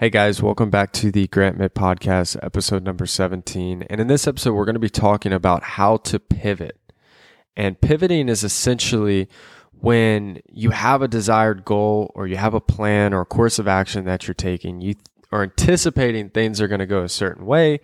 Hey guys, welcome back to the Grant Mitt Podcast, episode number 17. And in this episode, we're going to be talking about how to pivot. And pivoting is essentially when you have a desired goal or you have a plan or a course of action that you're taking, you are anticipating things are going to go a certain way.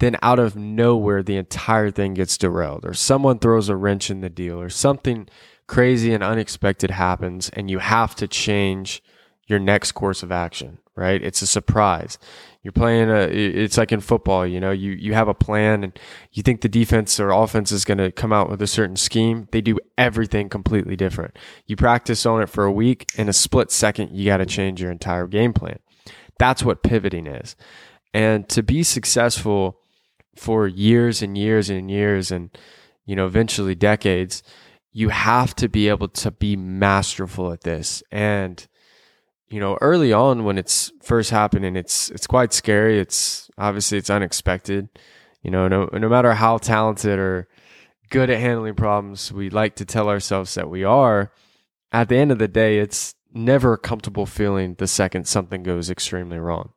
Then out of nowhere, the entire thing gets derailed or someone throws a wrench in the deal or something crazy and unexpected happens and you have to change your next course of action right? It's a surprise. You're playing a, it's like in football, you know, you, you have a plan and you think the defense or offense is going to come out with a certain scheme. They do everything completely different. You practice on it for a week in a split second, you got to change your entire game plan. That's what pivoting is. And to be successful for years and years and years and, you know, eventually decades, you have to be able to be masterful at this. And, you know, early on when it's first happening, it's it's quite scary. It's obviously it's unexpected. You know, no no matter how talented or good at handling problems we like to tell ourselves that we are, at the end of the day, it's never a comfortable feeling the second something goes extremely wrong.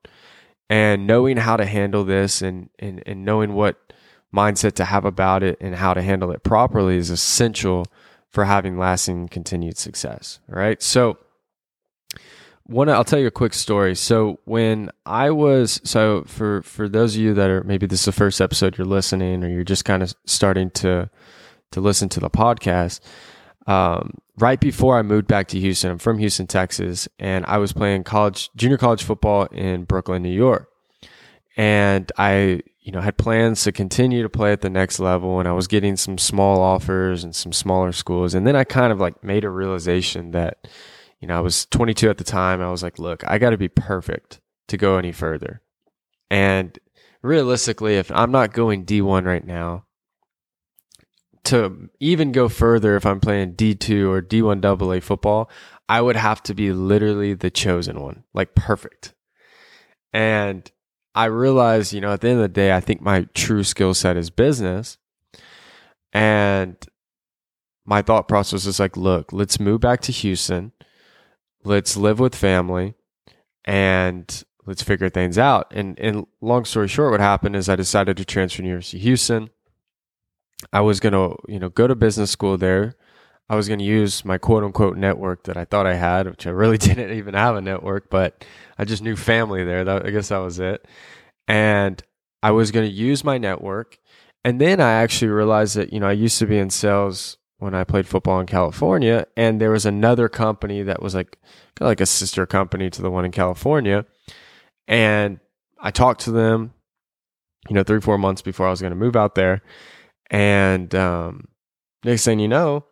And knowing how to handle this and, and, and knowing what mindset to have about it and how to handle it properly is essential for having lasting continued success. Right. So one I'll tell you a quick story. So when I was so for for those of you that are maybe this is the first episode you're listening or you're just kind of starting to to listen to the podcast. Um, right before I moved back to Houston, I'm from Houston, Texas, and I was playing college junior college football in Brooklyn, New York. And I, you know, had plans to continue to play at the next level and I was getting some small offers and some smaller schools. And then I kind of like made a realization that you know, I was 22 at the time. I was like, look, I got to be perfect to go any further. And realistically, if I'm not going D1 right now, to even go further, if I'm playing D2 or D1 AA football, I would have to be literally the chosen one, like perfect. And I realized, you know, at the end of the day, I think my true skill set is business. And my thought process is like, look, let's move back to Houston let's live with family and let's figure things out. And and long story short, what happened is I decided to transfer to University of Houston. I was gonna, you know, go to business school there. I was gonna use my quote unquote network that I thought I had, which I really didn't even have a network, but I just knew family there. That, I guess that was it. And I was gonna use my network. And then I actually realized that, you know, I used to be in sales when I played football in California, and there was another company that was like kind of like a sister company to the one in California, and I talked to them, you know, three four months before I was going to move out there, and um, next thing you know,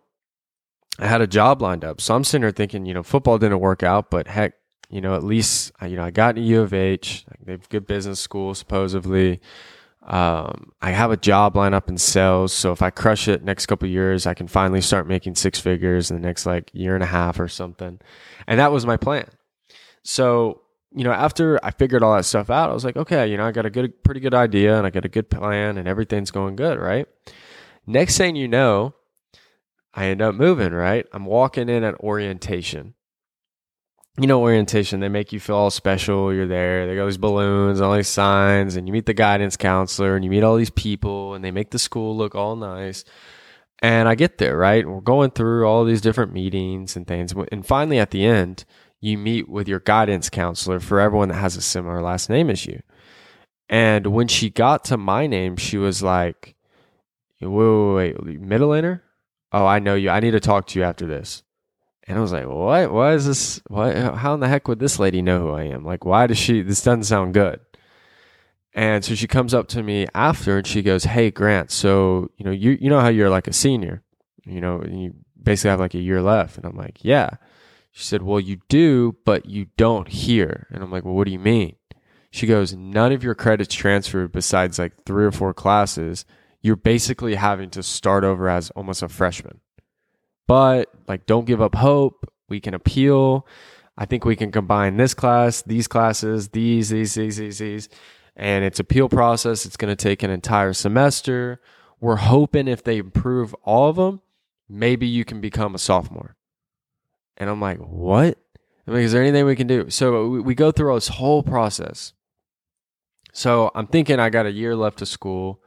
I had a job lined up. So I'm sitting there thinking, you know, football didn't work out, but heck, you know, at least you know I got to U of H. They have good business school supposedly. Um, I have a job line up in sales, so if I crush it next couple years, I can finally start making six figures in the next like year and a half or something. And that was my plan. So, you know, after I figured all that stuff out, I was like, okay, you know, I got a good, pretty good idea and I got a good plan and everything's going good, right? Next thing you know, I end up moving, right? I'm walking in at orientation you know, orientation, they make you feel all special. You're there. They got these balloons, all these signs, and you meet the guidance counselor and you meet all these people and they make the school look all nice. And I get there, right? We're going through all these different meetings and things. And finally, at the end, you meet with your guidance counselor for everyone that has a similar last name as you. And when she got to my name, she was like, wait, wait, wait, middle inner? Oh, I know you. I need to talk to you after this. And I was like, what? Why is this? What? How in the heck would this lady know who I am? Like, why does she? This doesn't sound good. And so she comes up to me after and she goes, "Hey, Grant. So you know, you you know how you're like a senior, you know, and you basically have like a year left." And I'm like, "Yeah." She said, "Well, you do, but you don't here." And I'm like, "Well, what do you mean?" She goes, "None of your credits transferred besides like three or four classes. You're basically having to start over as almost a freshman." But like, don't give up hope. We can appeal. I think we can combine this class, these classes, these, these, these, these, these. And it's appeal process. It's going to take an entire semester. We're hoping if they improve all of them, maybe you can become a sophomore. And I'm like, what? I'm like, is there anything we can do? So uh, we, we go through this whole process. So I'm thinking I got a year left of school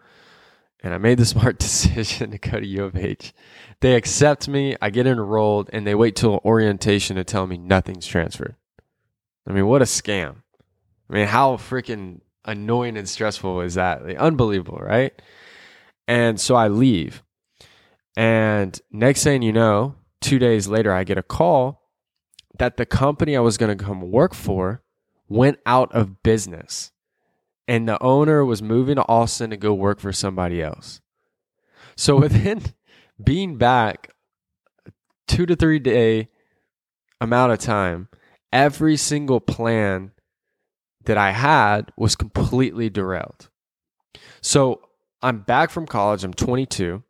and I made the smart decision to go to U of H. They accept me, I get enrolled, and they wait till orientation to tell me nothing's transferred. I mean, what a scam. I mean, how freaking annoying and stressful is that? Like, unbelievable, right? And so I leave. And next thing you know, two days later, I get a call that the company I was going to come work for went out of business. And the owner was moving to Austin to go work for somebody else. So within being back two to three day amount of time, every single plan that I had was completely derailed. So I'm back from college. I'm 22.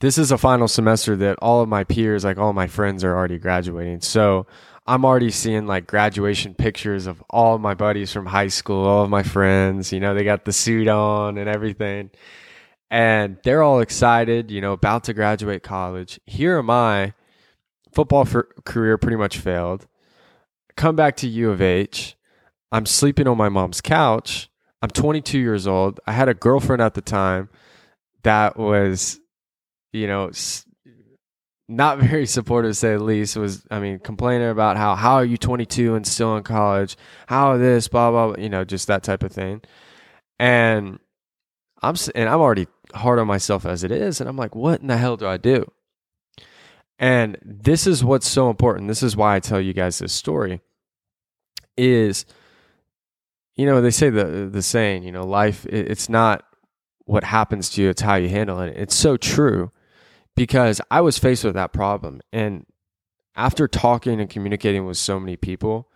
This is a final semester that all of my peers, like all my friends, are already graduating. So I'm already seeing like graduation pictures of all my buddies from high school, all of my friends. You know, they got the suit on and everything. And they're all excited, you know, about to graduate college. Here am I, football career pretty much failed. Come back to U of H. I'm sleeping on my mom's couch. I'm 22 years old. I had a girlfriend at the time that was, you know, not very supportive say the least was i mean complaining about how how are you 22 and still in college? How this blah blah, blah you know just that type of thing. And i'm and i'm already hard on myself as it is and i'm like what in the hell do i do? And this is what's so important. This is why i tell you guys this story is you know they say the the saying you know life it's not what happens to you it's how you handle it. It's so true because I was faced with that problem. And after talking and communicating with so many people,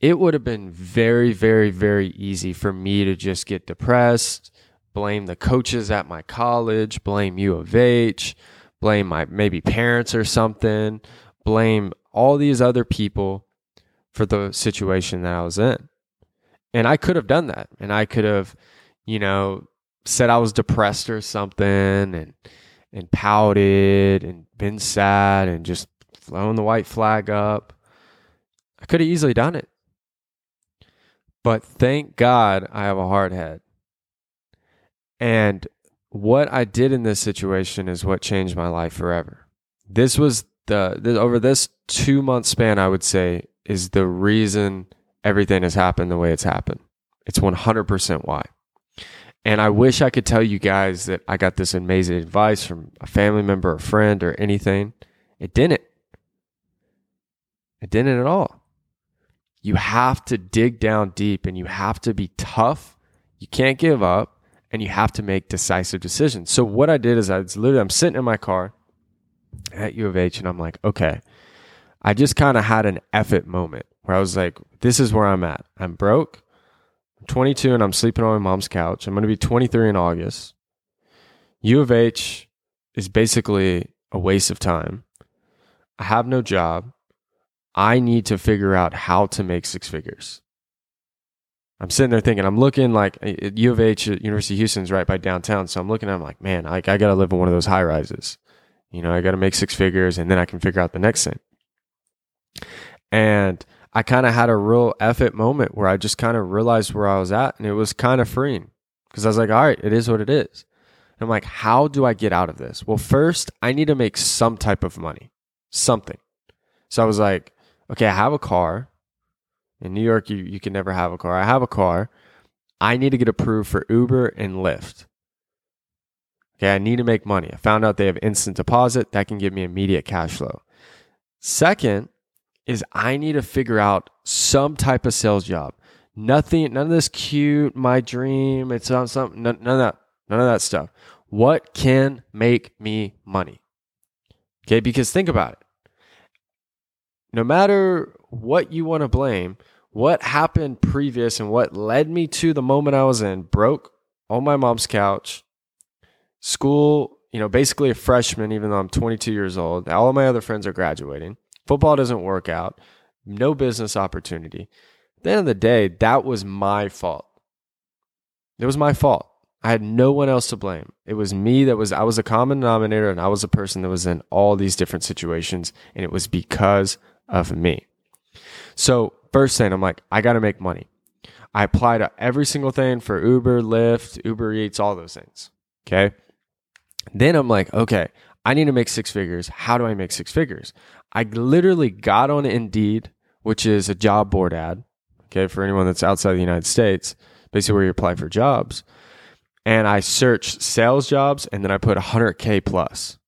it would have been very, very, very easy for me to just get depressed, blame the coaches at my college, blame U of H, blame my maybe parents or something, blame all these other people for the situation that I was in. And I could have done that. And I could have, you know, said I was depressed or something and and pouted and been sad and just flown the white flag up. I could have easily done it. But thank God I have a hard head. And what I did in this situation is what changed my life forever. This was the, over this two month span, I would say, is the reason everything has happened the way it's happened. It's 100% why. And I wish I could tell you guys that I got this amazing advice from a family member, a friend, or anything. It didn't. It didn't at all. You have to dig down deep and you have to be tough. You can't give up and you have to make decisive decisions. So what I did is I was literally I'm sitting in my car at U of H and I'm like, okay. I just kind of had an effort moment where I was like, this is where I'm at. I'm broke. 22 and I'm sleeping on my mom's couch. I'm going to be 23 in August. U of H is basically a waste of time. I have no job. I need to figure out how to make six figures. I'm sitting there thinking, I'm looking like uh, uh, U of H, uh, University of Houston's right by downtown. So I'm looking, I'm like, man, I, I got to live in one of those high rises. You know, I got to make six figures and then I can figure out the next thing. And I kind of had a real effort moment where I just kind of realized where I was at and it was kind of freeing because I was like, all right, it is what it is. And I'm like, how do I get out of this? Well, first, I need to make some type of money, something. So I was like, okay, I have a car. In New York, you, you can never have a car. I have a car. I need to get approved for Uber and Lyft. Okay, I need to make money. I found out they have instant deposit that can give me immediate cash flow. Second, is I need to figure out some type of sales job. Nothing, none of this cute, my dream. It's on something, none, none of that, none of that stuff. What can make me money? Okay, because think about it. No matter what you want to blame, what happened previous and what led me to the moment I was in, broke on my mom's couch, school, you know, basically a freshman, even though I'm 22 years old. All of my other friends are graduating Football doesn't work out, no business opportunity. At the end of the day, that was my fault. It was my fault. I had no one else to blame. It was me that was, I was a common denominator and I was a person that was in all these different situations and it was because of me. So, first thing, I'm like, I got to make money. I apply to every single thing for Uber, Lyft, Uber Eats, all those things. Okay. Then I'm like, okay, I need to make six figures. How do I make six figures? I literally got on Indeed, which is a job board ad. Okay. For anyone that's outside the United States, basically where you apply for jobs. And I searched sales jobs and then I put 100K plus.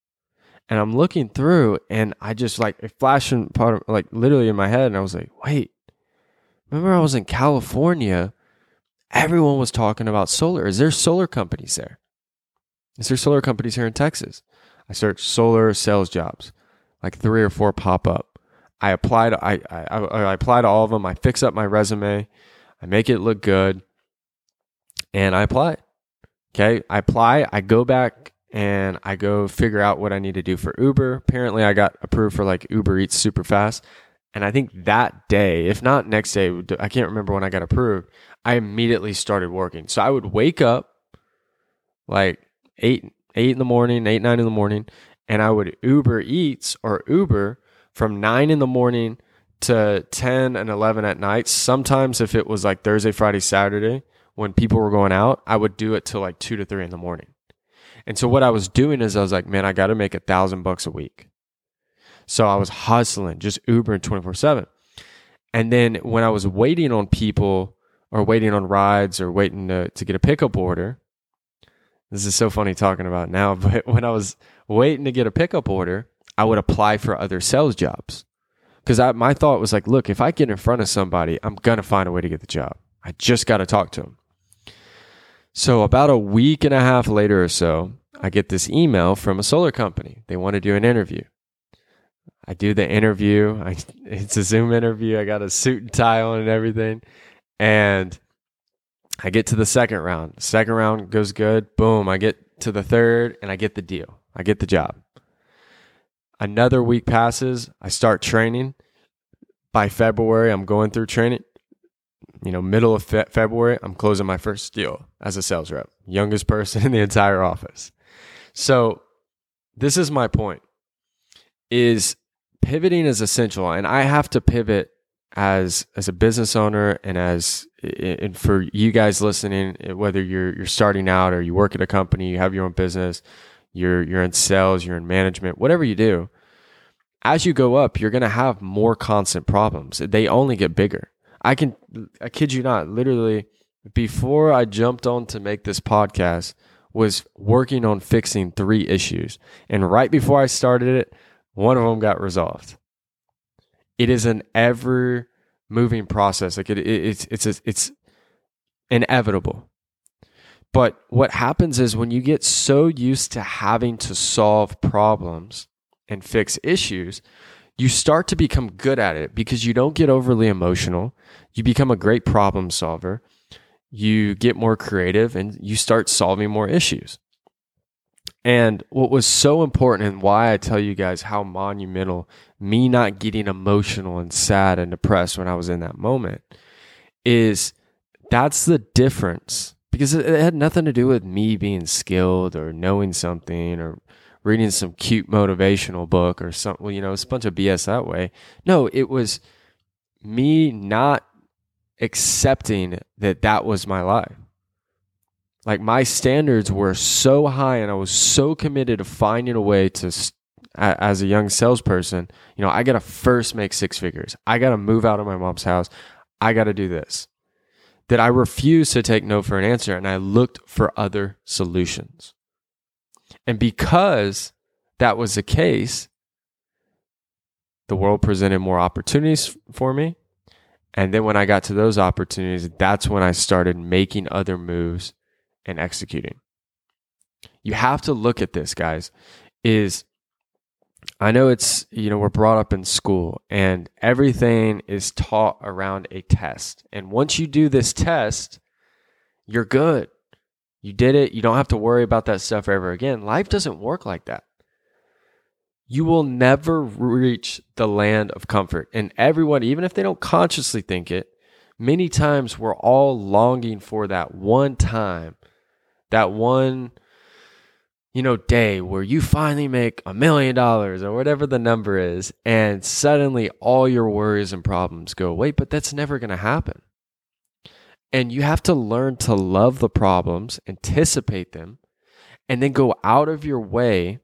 And I'm looking through and I just like, it flashed in part of, like literally in my head. And I was like, wait, remember I was in California? Everyone was talking about solar. Is there solar companies there? Is there solar companies here in Texas? I searched solar sales jobs, like three or four pop up. I applied. I, I, I apply to all of them. I fix up my resume. I make it look good, and I apply. Okay, I apply. I go back and I go figure out what I need to do for Uber. Apparently, I got approved for like Uber Eats super fast. And I think that day, if not next day, I can't remember when I got approved, I immediately started working. So I would wake up like eight, eight in the morning, eight, nine in the morning, and I would Uber Eats or Uber from nine in the morning to 10 and 11 at night. Sometimes if it was like Thursday, Friday, Saturday, when people were going out, I would do it till like two to three in the morning. And so what I was doing is I was like, man, I got to make a thousand bucks a week. So I was hustling, just Ubering 24 seven. And then when I was waiting on people or waiting on rides or waiting to, to get a pickup order, this is so funny talking about now, but when I was waiting to get a pickup order, I would apply for other sales jobs. Because my thought was like, look, if I get in front of somebody, I'm going to find a way to get the job. I just got to talk to them. So, about a week and a half later or so, I get this email from a solar company. They want to do an interview. I do the interview. I, it's a Zoom interview. I got a suit and tie on and everything. And I get to the second round. Second round goes good. Boom. I get to the third and I get the deal. I get the job. Another week passes. I start training. By February, I'm going through training. You know, middle of fe- February, I'm closing my first deal as a sales rep, youngest person in the entire office. So, this is my point is pivoting is essential and I have to pivot as as a business owner and as and for you guys listening whether you're you're starting out or you work at a company you have your own business you're you're in sales you're in management whatever you do as you go up you're going to have more constant problems they only get bigger i can i kid you not literally before i jumped on to make this podcast was working on fixing three issues and right before i started it one of them got resolved it is an ever moving process. Like it, it it's it's it's inevitable. But what happens is when you get so used to having to solve problems and fix issues, you start to become good at it because you don't get overly emotional. You become a great problem solver. You get more creative and you start solving more issues. And what was so important and why I tell you guys how monumental me not getting emotional and sad and depressed when I was in that moment is that's the difference because it, had nothing to do with me being skilled or knowing something or reading some cute motivational book or something, well, you know, it's a bunch of BS that way. No, it was me not accepting that that was my life. Like my standards were so high and I was so committed to finding a way to as a young salesperson, you know, I got to first make six figures. I got to move out of my mom's house. I got to do this. That I refused to take no for an answer and I looked for other solutions. And because that was the case, the world presented more opportunities for me. And then when I got to those opportunities, that's when I started making other moves and executing. You have to look at this, guys, is I know it's, you know, we're brought up in school and everything is taught around a test. And once you do this test, you're good. You did it. You don't have to worry about that stuff ever again. Life doesn't work like that. You will never reach the land of comfort. And everyone, even if they don't consciously think it, many times we're all longing for that one time, that one you know, day where you finally make a million dollars or whatever the number is, and suddenly all your worries and problems go away. But that's never going to happen. And you have to learn to love the problems, anticipate them, and then go out of your way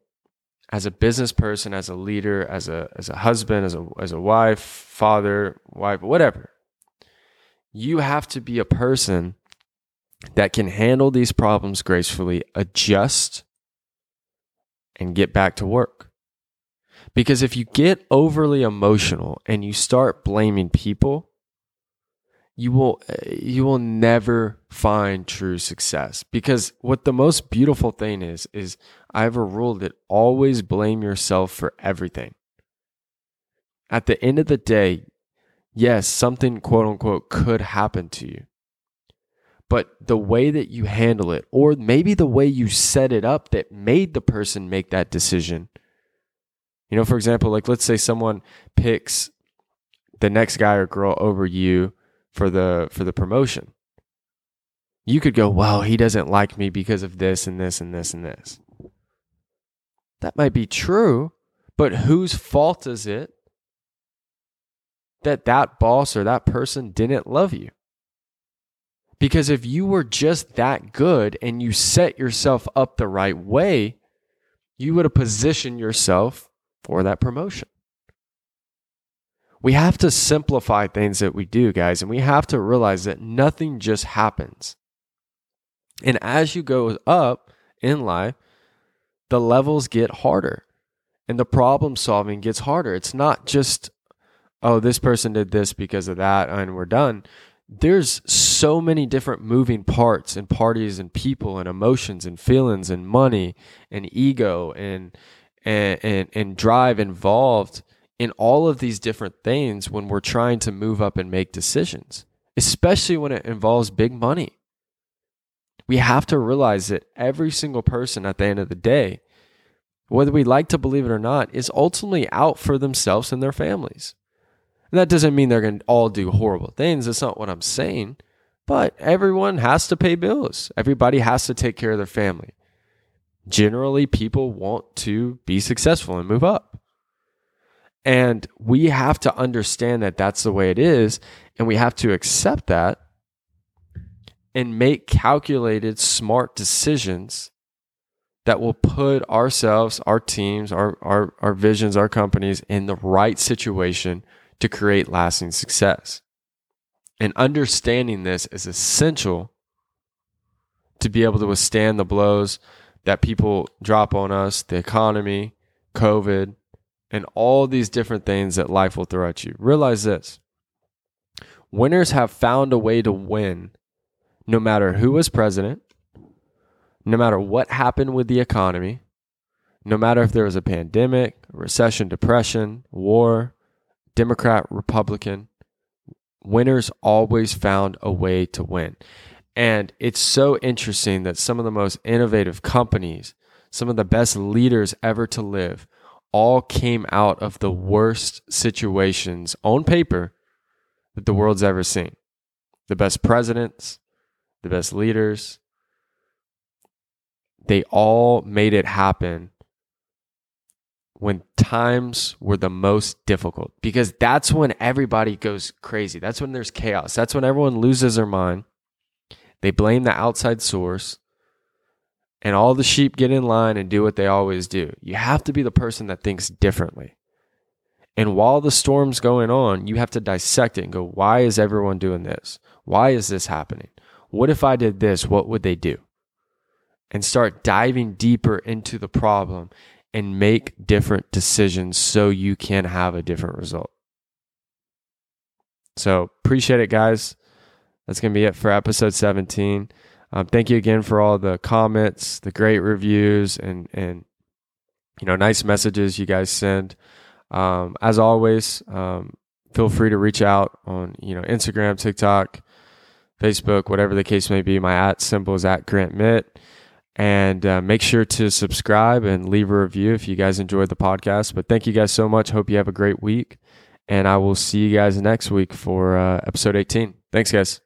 as a business person, as a leader, as a as a husband, as a as a wife, father, wife, whatever. You have to be a person that can handle these problems gracefully, adjust, and get back to work. Because if you get overly emotional and you start blaming people, you will uh, you will never find true success because what the most beautiful thing is is I have a rule that always blame yourself for everything. At the end of the day, yes, something quote unquote could happen to you. But the way that you handle it, or maybe the way you set it up that made the person make that decision. You know, for example, like let's say someone picks the next guy or girl over you for the for the promotion. You could go, "Well, he doesn't like me because of this and this and this and this." That might be true, but whose fault is it that that boss or that person didn't love you? Because if you were just that good and you set yourself up the right way, you would have positioned yourself for that promotion. We have to simplify things that we do, guys, and we have to realize that nothing just happens. And as you go up in life, the levels get harder and the problem solving gets harder. It's not just, oh, this person did this because of that and we're done there's so many different moving parts and parties and people and emotions and feelings and money and ego and and and, and drive involved in all of these different things when we're trying to move up and make decisions especially when it involves big money. We have to realize that every single person at the end of the day whether we like to believe it or not is ultimately out for themselves and their families and that doesn't mean they're going to all do horrible things. That's not what I'm saying. But everyone has to pay bills. Everybody has to take care of their family. Generally, people want to be successful and move up. And we have to understand that that's the way it is. And we have to accept that and make calculated, smart decisions that will put ourselves, our teams, our, our, our visions, our companies in the right situation to create lasting success. And understanding this is essential to be able to withstand the blows that people drop on us, the economy, COVID, and all these different things that life will throw at you. Realize this winners have found a way to win no matter who was president, no matter what happened with the economy, no matter if there was a pandemic, recession, depression, war, Democrat, Republican, winners always found a way to win. And it's so interesting that some of the most innovative companies, some of the best leaders ever to live, all came out of the worst situations on paper that the world's ever seen. The best presidents, the best leaders, they all made it happen when times were the most difficult because that's when everybody goes crazy. That's when there's chaos. That's when everyone loses their mind. They blame the outside source and all the sheep get in line and do what they always do. You have to be the person that thinks differently. And while the storm's going on, you have to dissect it and go, why is everyone doing this? Why is this happening? What if I did this? What would they do? And start diving deeper into the problem and make different decisions so you can have a different result. So appreciate it, guys. That's going to be it for episode 17. Um, thank you again for all the comments, the great reviews, and and you know nice messages you guys send. Um, as always, um, feel free to reach out on you know Instagram, TikTok, Facebook, whatever the case may be. My at symbol is at Grant Mitt. And uh, make sure to subscribe and leave a review if you guys enjoyed the podcast. But thank you guys so much. Hope you have a great week. And I will see you guys next week for uh, episode 18. Thanks, guys.